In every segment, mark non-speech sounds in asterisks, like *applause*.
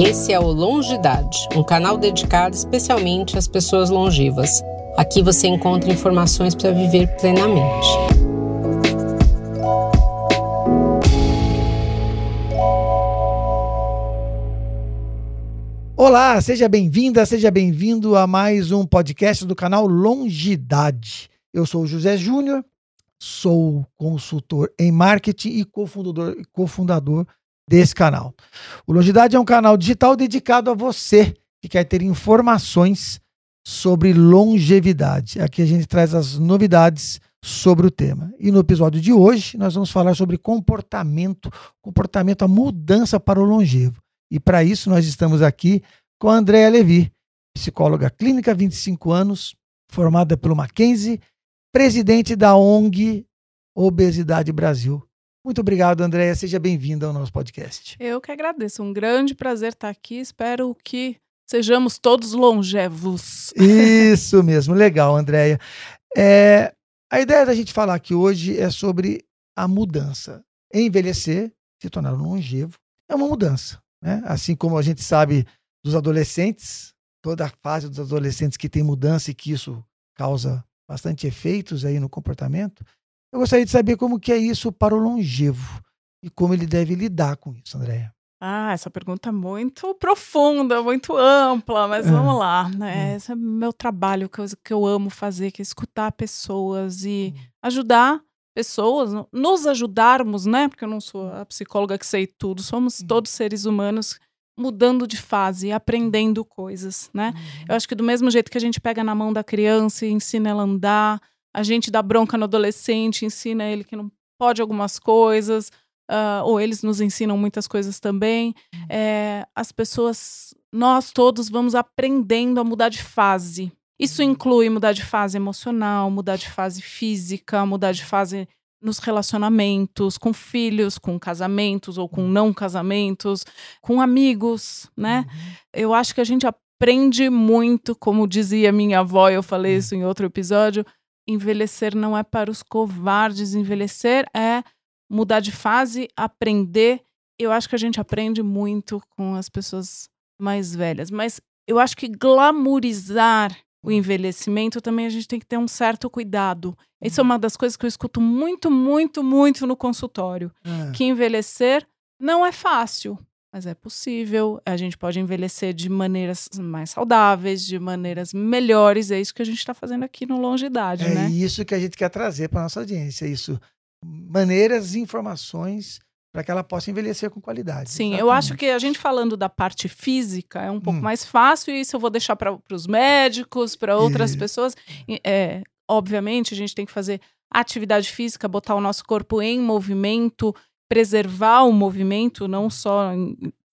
Esse é o Longidade, um canal dedicado especialmente às pessoas longevas. Aqui você encontra informações para viver plenamente. Olá, seja bem-vinda, seja bem-vindo a mais um podcast do canal Longidade. Eu sou o José Júnior, sou consultor em marketing e cofundador, cofundador desse canal. O Longidade é um canal digital dedicado a você que quer ter informações sobre longevidade. Aqui a gente traz as novidades sobre o tema. E no episódio de hoje nós vamos falar sobre comportamento, comportamento, a mudança para o longevo. E para isso nós estamos aqui com a Andréa Levi, psicóloga clínica, 25 anos, formada pelo Mackenzie, presidente da ONG Obesidade Brasil. Muito obrigado, Andréia. Seja bem-vinda ao nosso podcast. Eu que agradeço. Um grande prazer estar aqui. Espero que sejamos todos longevos. Isso *laughs* mesmo. Legal, Andréia. É, a ideia da gente falar aqui hoje é sobre a mudança. Envelhecer, se tornar longevo, é uma mudança. Né? Assim como a gente sabe dos adolescentes, toda a fase dos adolescentes que tem mudança e que isso causa bastante efeitos aí no comportamento. Eu gostaria de saber como que é isso para o longevo e como ele deve lidar com isso, Andréia. Ah, essa pergunta é muito profunda, muito ampla, mas é. vamos lá, né? Hum. Esse é meu trabalho, coisa que eu amo fazer, que é escutar pessoas e hum. ajudar pessoas, nos ajudarmos, né? Porque eu não sou a psicóloga que sei tudo, somos hum. todos seres humanos mudando de fase, aprendendo coisas, né? Eu acho que do mesmo jeito que a gente pega na mão da criança e ensina ela a andar, a gente dá bronca no adolescente, ensina ele que não pode algumas coisas, uh, ou eles nos ensinam muitas coisas também. É, as pessoas, nós todos vamos aprendendo a mudar de fase. Isso uhum. inclui mudar de fase emocional, mudar de fase física, mudar de fase nos relacionamentos, com filhos, com casamentos ou com não casamentos, com amigos, né? Uhum. Eu acho que a gente aprende muito, como dizia minha avó, eu falei isso em outro episódio, envelhecer não é para os covardes, envelhecer é mudar de fase, aprender. Eu acho que a gente aprende muito com as pessoas mais velhas, mas eu acho que glamorizar o envelhecimento também a gente tem que ter um certo cuidado. Isso é uhum. uma das coisas que eu escuto muito, muito, muito no consultório. É. Que envelhecer não é fácil mas é possível. A gente pode envelhecer de maneiras mais saudáveis, de maneiras melhores. É isso que a gente está fazendo aqui no Longidade, é né? É isso que a gente quer trazer para nossa audiência. É isso, maneiras, informações para que ela possa envelhecer com qualidade. Sim, exatamente. eu acho que a gente falando da parte física é um pouco hum. mais fácil e isso eu vou deixar para os médicos, para outras e... pessoas. É, obviamente, a gente tem que fazer atividade física, botar o nosso corpo em movimento, preservar o movimento, não só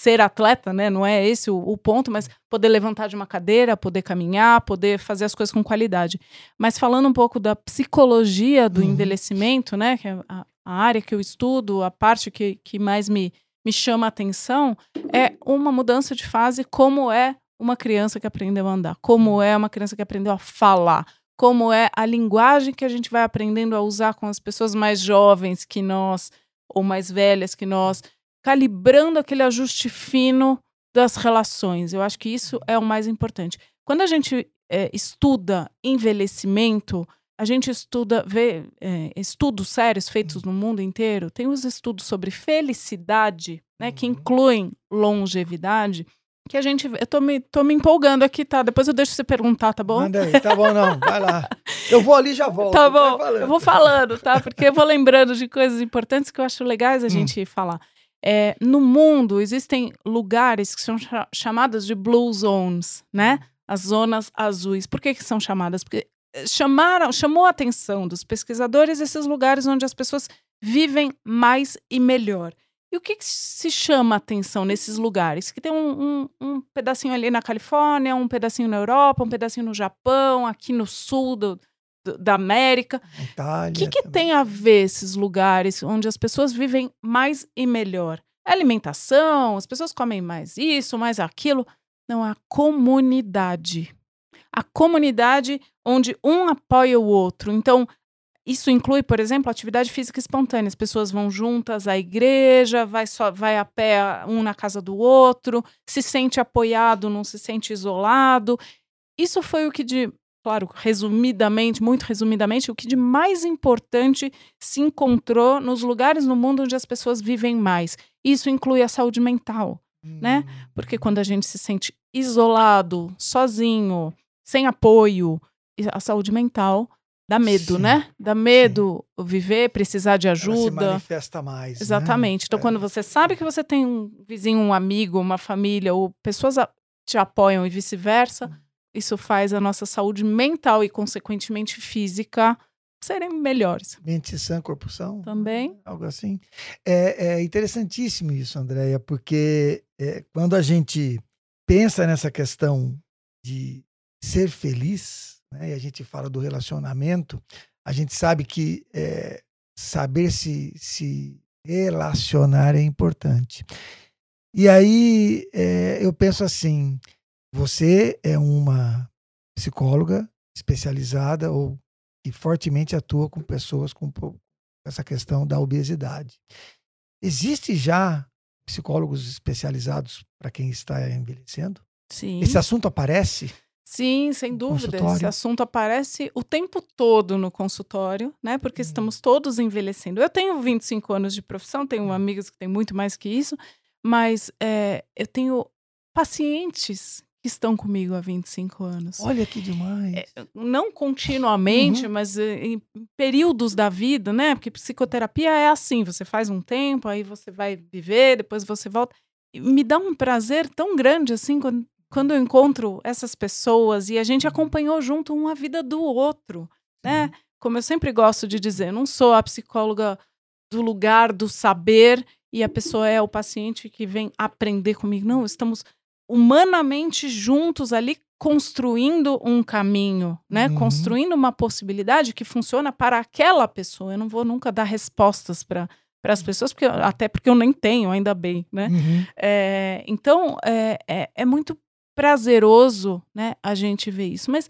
ser atleta, né? Não é esse o, o, ponto, mas poder levantar de uma cadeira, poder caminhar, poder fazer as coisas com qualidade. Mas falando um pouco da psicologia do uhum. envelhecimento, né? Que é a, a, área que eu estudo, a parte que, que mais me, me chama a atenção, é uma mudança de fase, como é uma criança que aprendeu a andar, como é uma criança que aprendeu a falar, como é a linguagem que a gente vai aprendendo a usar com as pessoas mais jovens que nós, ou mais velhas que nós, calibrando aquele ajuste fino das relações. Eu acho que isso é o mais importante. Quando a gente é, estuda envelhecimento, a gente estuda, vê é, estudos sérios feitos no mundo inteiro. Tem os estudos sobre felicidade, né, que uhum. incluem longevidade que a gente. Eu tô me, tô me empolgando aqui, tá? Depois eu deixo você perguntar, tá bom? Manda aí, tá bom, não. Vai lá. Eu vou ali e já volto. Tá bom. Eu vou falando, tá? Porque eu vou lembrando de coisas importantes que eu acho legais a hum. gente falar. É, no mundo existem lugares que são chamados de blue zones, né? As zonas azuis. Por que, que são chamadas? Porque eh, chamaram, chamou a atenção dos pesquisadores esses lugares onde as pessoas vivem mais e melhor. E o que, que, se chama atenção nesses lugares? Que tem um, um, um, pedacinho ali na Califórnia, um pedacinho na Europa, um pedacinho no Japão, aqui no sul do, do, da América. O que, que tem a ver esses lugares onde as pessoas vivem mais e melhor? É alimentação, as pessoas comem mais isso, mais aquilo. Não, é a comunidade. A comunidade onde um apoia o outro. Então, isso inclui, por exemplo, atividade física espontânea. As pessoas vão juntas à igreja, vai só vai a pé um na casa do outro, se sente apoiado, não se sente isolado. Isso foi o que de, claro, resumidamente, muito resumidamente, o que de mais importante se encontrou nos lugares no mundo onde as pessoas vivem mais. Isso inclui a saúde mental, né? Porque quando a gente se sente isolado, sozinho, sem apoio, a saúde mental Dá medo, sim, né? Dá medo sim. viver, precisar de ajuda. Ela se manifesta mais. Né? Exatamente. Né? Então, é. quando você sabe que você tem um vizinho, um amigo, uma família, ou pessoas te apoiam e vice-versa, hum. isso faz a nossa saúde mental e, consequentemente, física serem melhores. Mente sã, corpo são? Também. Algo assim. É, é interessantíssimo isso, Andréia, porque é, quando a gente pensa nessa questão de ser feliz, né, e a gente fala do relacionamento, a gente sabe que é, saber se, se relacionar é importante. E aí é, eu penso assim: você é uma psicóloga especializada ou que fortemente atua com pessoas com essa questão da obesidade. Existe já psicólogos especializados para quem está envelhecendo? Sim. Esse assunto aparece? Sim, sem dúvida. Esse assunto aparece o tempo todo no consultório, né? Porque hum. estamos todos envelhecendo. Eu tenho 25 anos de profissão, tenho hum. amigos que têm muito mais que isso, mas é, eu tenho pacientes que estão comigo há 25 anos. Olha que demais. É, não continuamente, uhum. mas eh, em períodos da vida, né? Porque psicoterapia é assim: você faz um tempo, aí você vai viver, depois você volta. E me dá um prazer tão grande assim quando quando eu encontro essas pessoas e a gente acompanhou junto uma vida do outro, né? Como eu sempre gosto de dizer, não sou a psicóloga do lugar do saber e a pessoa é o paciente que vem aprender comigo. Não, estamos humanamente juntos ali construindo um caminho, né? Uhum. Construindo uma possibilidade que funciona para aquela pessoa. Eu não vou nunca dar respostas para para as pessoas, porque, até porque eu nem tenho, ainda bem, né? Uhum. É, então, é, é, é, muito prazeroso, né, a gente ver isso. Mas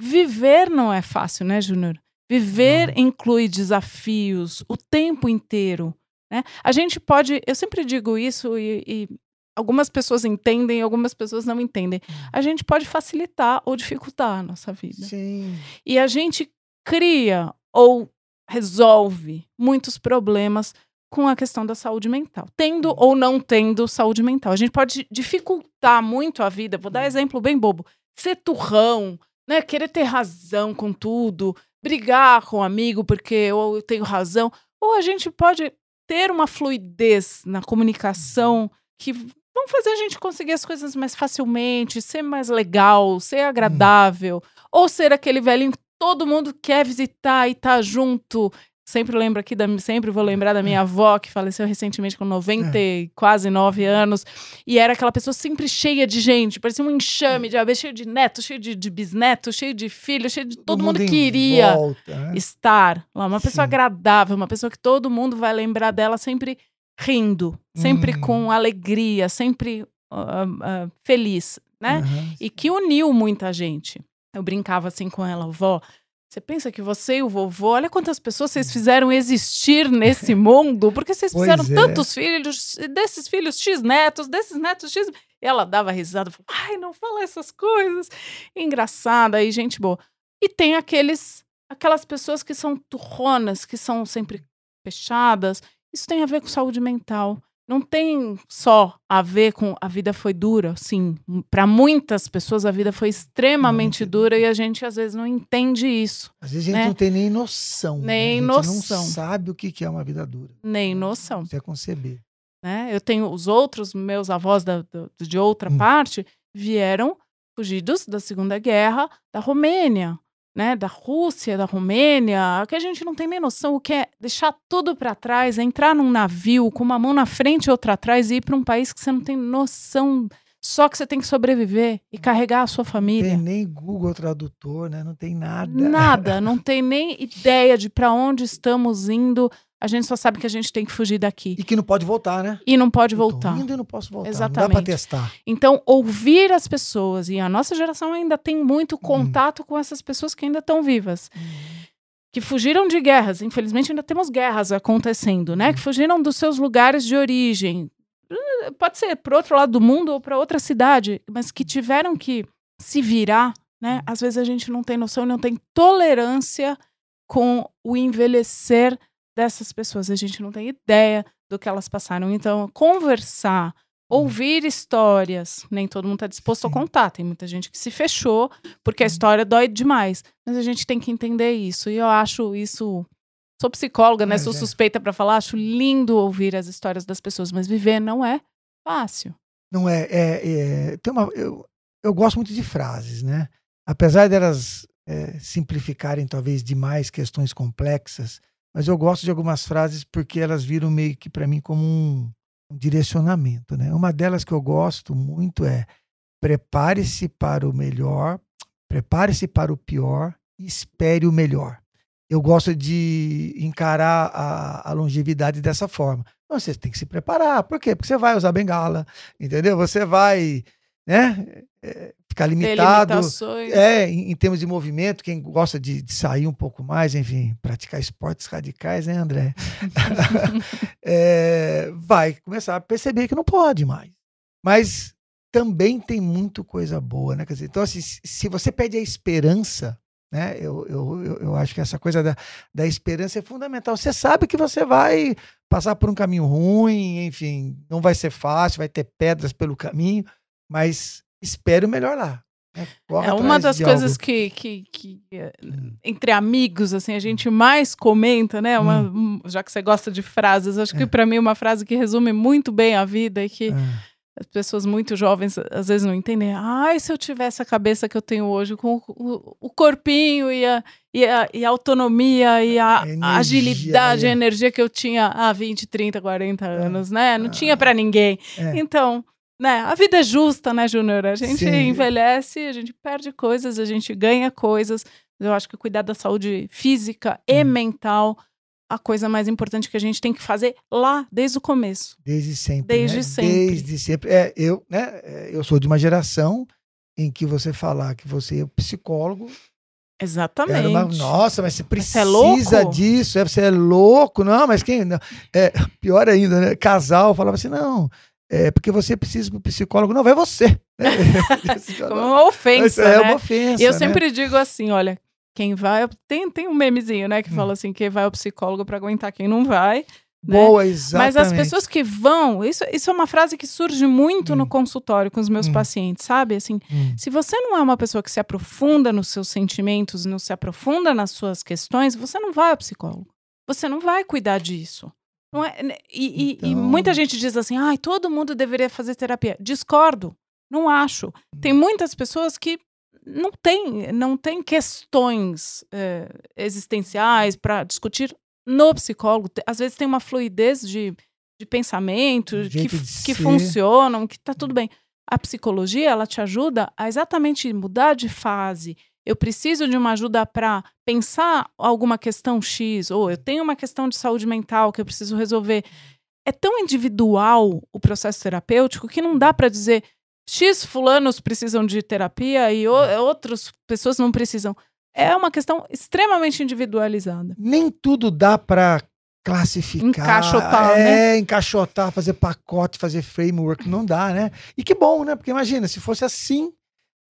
viver não é fácil, né, Júnior? Viver não. inclui desafios o tempo inteiro. Né? A gente pode, eu sempre digo isso e, e algumas pessoas entendem, algumas pessoas não entendem. Hum. A gente pode facilitar ou dificultar a nossa vida. Sim. E a gente cria ou resolve muitos problemas com a questão da saúde mental, tendo ou não tendo saúde mental. A gente pode dificultar muito a vida. Vou dar um exemplo bem bobo: ser turrão, né? Querer ter razão com tudo, brigar com um amigo porque eu tenho razão. Ou a gente pode ter uma fluidez na comunicação que vão fazer a gente conseguir as coisas mais facilmente, ser mais legal, ser agradável, hum. ou ser aquele velhinho que todo mundo quer visitar e tá junto, Sempre lembro aqui, da, sempre vou lembrar da minha avó, que faleceu recentemente com 90 é. quase 9 anos. E era aquela pessoa sempre cheia de gente, parecia um enxame de cheio de netos, cheio de, de bisnetos, cheio de filhos, cheio de. Todo, todo mundo, mundo queria volta, né? estar lá. Uma pessoa Sim. agradável, uma pessoa que todo mundo vai lembrar dela sempre rindo, sempre hum. com alegria, sempre uh, uh, feliz, né? Uhum. E que uniu muita gente. Eu brincava assim com ela, vó. Você pensa que você e o vovô, olha quantas pessoas vocês fizeram existir nesse *laughs* mundo, porque vocês fizeram é. tantos filhos, desses filhos X netos, desses netos X. E ela dava risada, falava, ai, não fala essas coisas. Engraçada e gente boa. E tem aqueles, aquelas pessoas que são turronas, que são sempre fechadas. Isso tem a ver com saúde mental não tem só a ver com a vida foi dura, sim. Para muitas pessoas a vida foi extremamente não, dura e a gente às vezes não entende isso. Às vezes a gente né? não tem nem noção. Né? Nem né? noção. não sabe o que é uma vida dura. Nem noção. Você é conceber. Né? Eu tenho os outros, meus avós da, da de outra hum. parte, vieram fugidos da Segunda Guerra da Romênia né, da Rússia, da Romênia, que a gente não tem nem noção o que é deixar tudo para trás, entrar num navio com uma mão na frente e outra atrás e ir para um país que você não tem noção, só que você tem que sobreviver e carregar a sua família. Não tem nem Google Tradutor, né? Não tem nada. Nada, *laughs* não tem nem ideia de para onde estamos indo. A gente só sabe que a gente tem que fugir daqui. E que não pode voltar, né? E não pode eu voltar. Ainda e não posso voltar. Exatamente. Não dá para testar. Então, ouvir as pessoas, e a nossa geração ainda tem muito hum. contato hum. com essas pessoas que ainda estão vivas. Hum. que fugiram de guerras, infelizmente ainda temos guerras acontecendo, né? Que fugiram dos seus lugares de origem. Uh, Pode ser para outro lado do mundo ou para outra cidade, mas que tiveram que se virar, né? Às vezes a gente não tem noção, não tem tolerância com o envelhecer dessas pessoas. A gente não tem ideia do que elas passaram. Então, conversar, ouvir histórias, nem todo mundo está disposto a contar. Tem muita gente que se fechou porque a Uhum. história dói demais. Mas a gente tem que entender isso. E eu acho isso. Sou psicóloga, né? Sou é. suspeita para falar. Acho lindo ouvir as histórias das pessoas, mas viver não é fácil. Não é, é, é- tem uma, eu, eu gosto muito de frases, né? Apesar delas é, simplificarem talvez demais questões complexas, mas eu gosto de algumas frases porque elas viram meio que para mim como um, um direcionamento, né? Uma delas que eu gosto muito é prepare-se para o melhor, prepare-se para o pior e espere o melhor. Eu gosto de encarar a, a longevidade dessa forma. Não, você tem que se preparar. Por quê? Porque você vai usar bengala, entendeu? Você vai, né, é, ficar limitado. É, em, em termos de movimento, quem gosta de, de sair um pouco mais, enfim, praticar esportes radicais, né, André? *laughs* *laughs* É, vai começar a perceber que não pode mais. Mas também tem muito coisa boa, né? Quer dizer, então, assim, se se você perde a esperança, né? Eu, eu, eu, acho que essa coisa da, da esperança é fundamental. Você sabe que você vai passar por um caminho ruim, enfim, não vai ser fácil, vai ter pedras pelo caminho, mas espere o melhor lá. né? É uma das coisas algo. que, que, que, eh, Hum. entre amigos, assim, a gente mais comenta, né? Uma- um- já que você gosta de frases, acho que É. para mim uma frase que resume muito bem a vida e que Ah, as pessoas muito jovens às vezes não entendem. Ai, se eu tivesse a cabeça que eu tenho hoje, com o, o- corpinho e a, e, a, e a autonomia e a, A energia, agilidade, é. a energia que eu tinha há 20, 30, 40 anos, né? Não tinha para ninguém. é. Então, né, a vida é justa, né, Júnior? A gente Sim. envelhece, a gente perde coisas, a gente ganha coisas. Eu acho que cuidar da saúde física e Hum. mental, a coisa mais importante que a gente tem que fazer lá, desde o começo. Desde sempre. Desde né? sempre. Desde sempre. É, eu, né, é, eu sou de uma geração em que você falar que você é psicólogo Exatamente. uma. Nossa, mas você Mas precisa você é disso, é, você é louco. Não, mas quem. não, É, *laughs* pior ainda, né? Casal falava assim: não, é porque você precisa do psicólogo. Não, vai você. né? *laughs* Como uma ofensa, Isso é né? uma ofensa. E eu né? sempre digo assim, olha, quem vai... Tem, tem um memezinho, né, que Hum. fala assim, quem vai ao psicólogo para aguentar quem não vai. né? Boa, exatamente. Mas as pessoas que vão, isso, isso é uma frase que surge muito Hum. no consultório com os meus Hum. pacientes, sabe? Assim, Hum, se você não é uma pessoa que se aprofunda nos seus sentimentos, não se aprofunda nas suas questões, você não vai ao psicólogo. Você não vai cuidar disso. Não é, né? e, e- e Então- muita gente diz assim, ai, todo mundo deveria fazer terapia. Discordo. Não acho. Tem muitas pessoas que não têm não tem questões eh, existenciais para discutir no psicólogo. Às vezes tem uma fluidez de, de pensamento Um que, de que funcionam, que tá tudo bem. A psicologia, ela te ajuda a exatamente mudar de fase. Eu preciso de uma ajuda para pensar alguma questão X, ou eu tenho uma questão de saúde mental que eu preciso resolver. É tão individual o processo terapêutico que não dá para dizer X fulanos precisam de terapia e o, outras pessoas não precisam. É uma questão extremamente individualizada. nem tudo dá para classificar. Encaixotar, é, né? encaixotar, fazer pacote, fazer framework, não dá, né? E que bom, né? Porque imagina, se fosse assim,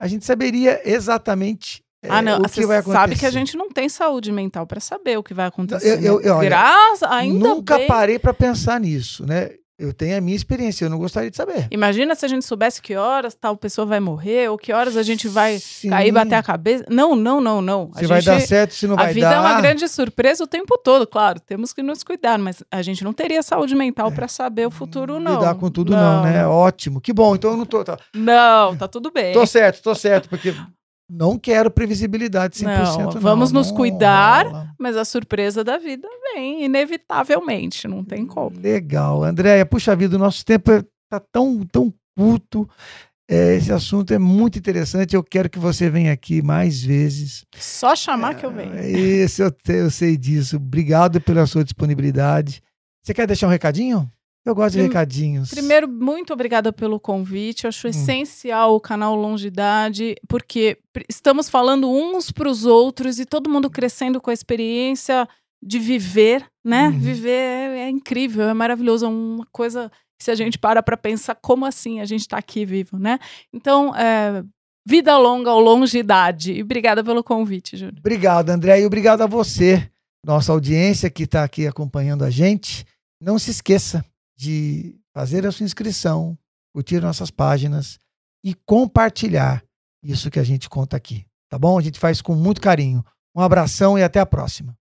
a gente saberia exatamente é, ah, não. o Você que vai acontecer. sabe que a gente não tem saúde mental para saber o que vai acontecer. Eu- eu- né? eu- olha, Graças, ainda Nunca bem. parei para pensar nisso, né? Eu tenho a minha experiência, eu não gostaria de saber. Imagina se a gente soubesse que horas tal pessoa vai morrer, ou que horas a gente vai Sim. cair e bater a cabeça. Não, não, não, não. A Se vai gente- dar certo, se não a vai vida dar. é uma grande surpresa o tempo todo, claro. Temos que nos cuidar, mas a gente não teria saúde mental para saber o futuro, não. É. Lidar com tudo não, né? Ótimo. Que bom. Então eu não tô, tá, Não, tá tudo bem. tô certo, tô certo, porque não quero previsibilidade 100%. Não, Não, vamos nos não cuidar. Mas a surpresa da vida vem, inevitavelmente, não tem como. Legal. Andréia, puxa vida, o nosso tempo é- tá tão, tão curto. É, esse assunto é muito interessante. Eu quero que você venha aqui mais vezes. Só chamar que eu venho. Isso, eu, eu sei disso. Obrigado pela sua disponibilidade. Você quer deixar um recadinho? Eu gosto de Prim- recadinhos. Primeiro, muito obrigada pelo convite. Eu Hum. acho essencial o canal Longidade, porque estamos falando uns para os outros e todo mundo crescendo com a experiência de viver, né? Uhum. Viver é, é incrível, é maravilhoso, é uma coisa que se a gente para para pensar como assim a gente está aqui vivo, né? Então, é, vida longa ou longidade. E obrigada pelo convite, Júlio. Obrigado, André, e obrigado a você, nossa audiência que está aqui acompanhando a gente. Não se esqueça de fazer a sua inscrição, curtir nossas páginas e compartilhar isso que a gente conta aqui, tá bom? A gente faz com muito carinho. Um abração e até a próxima.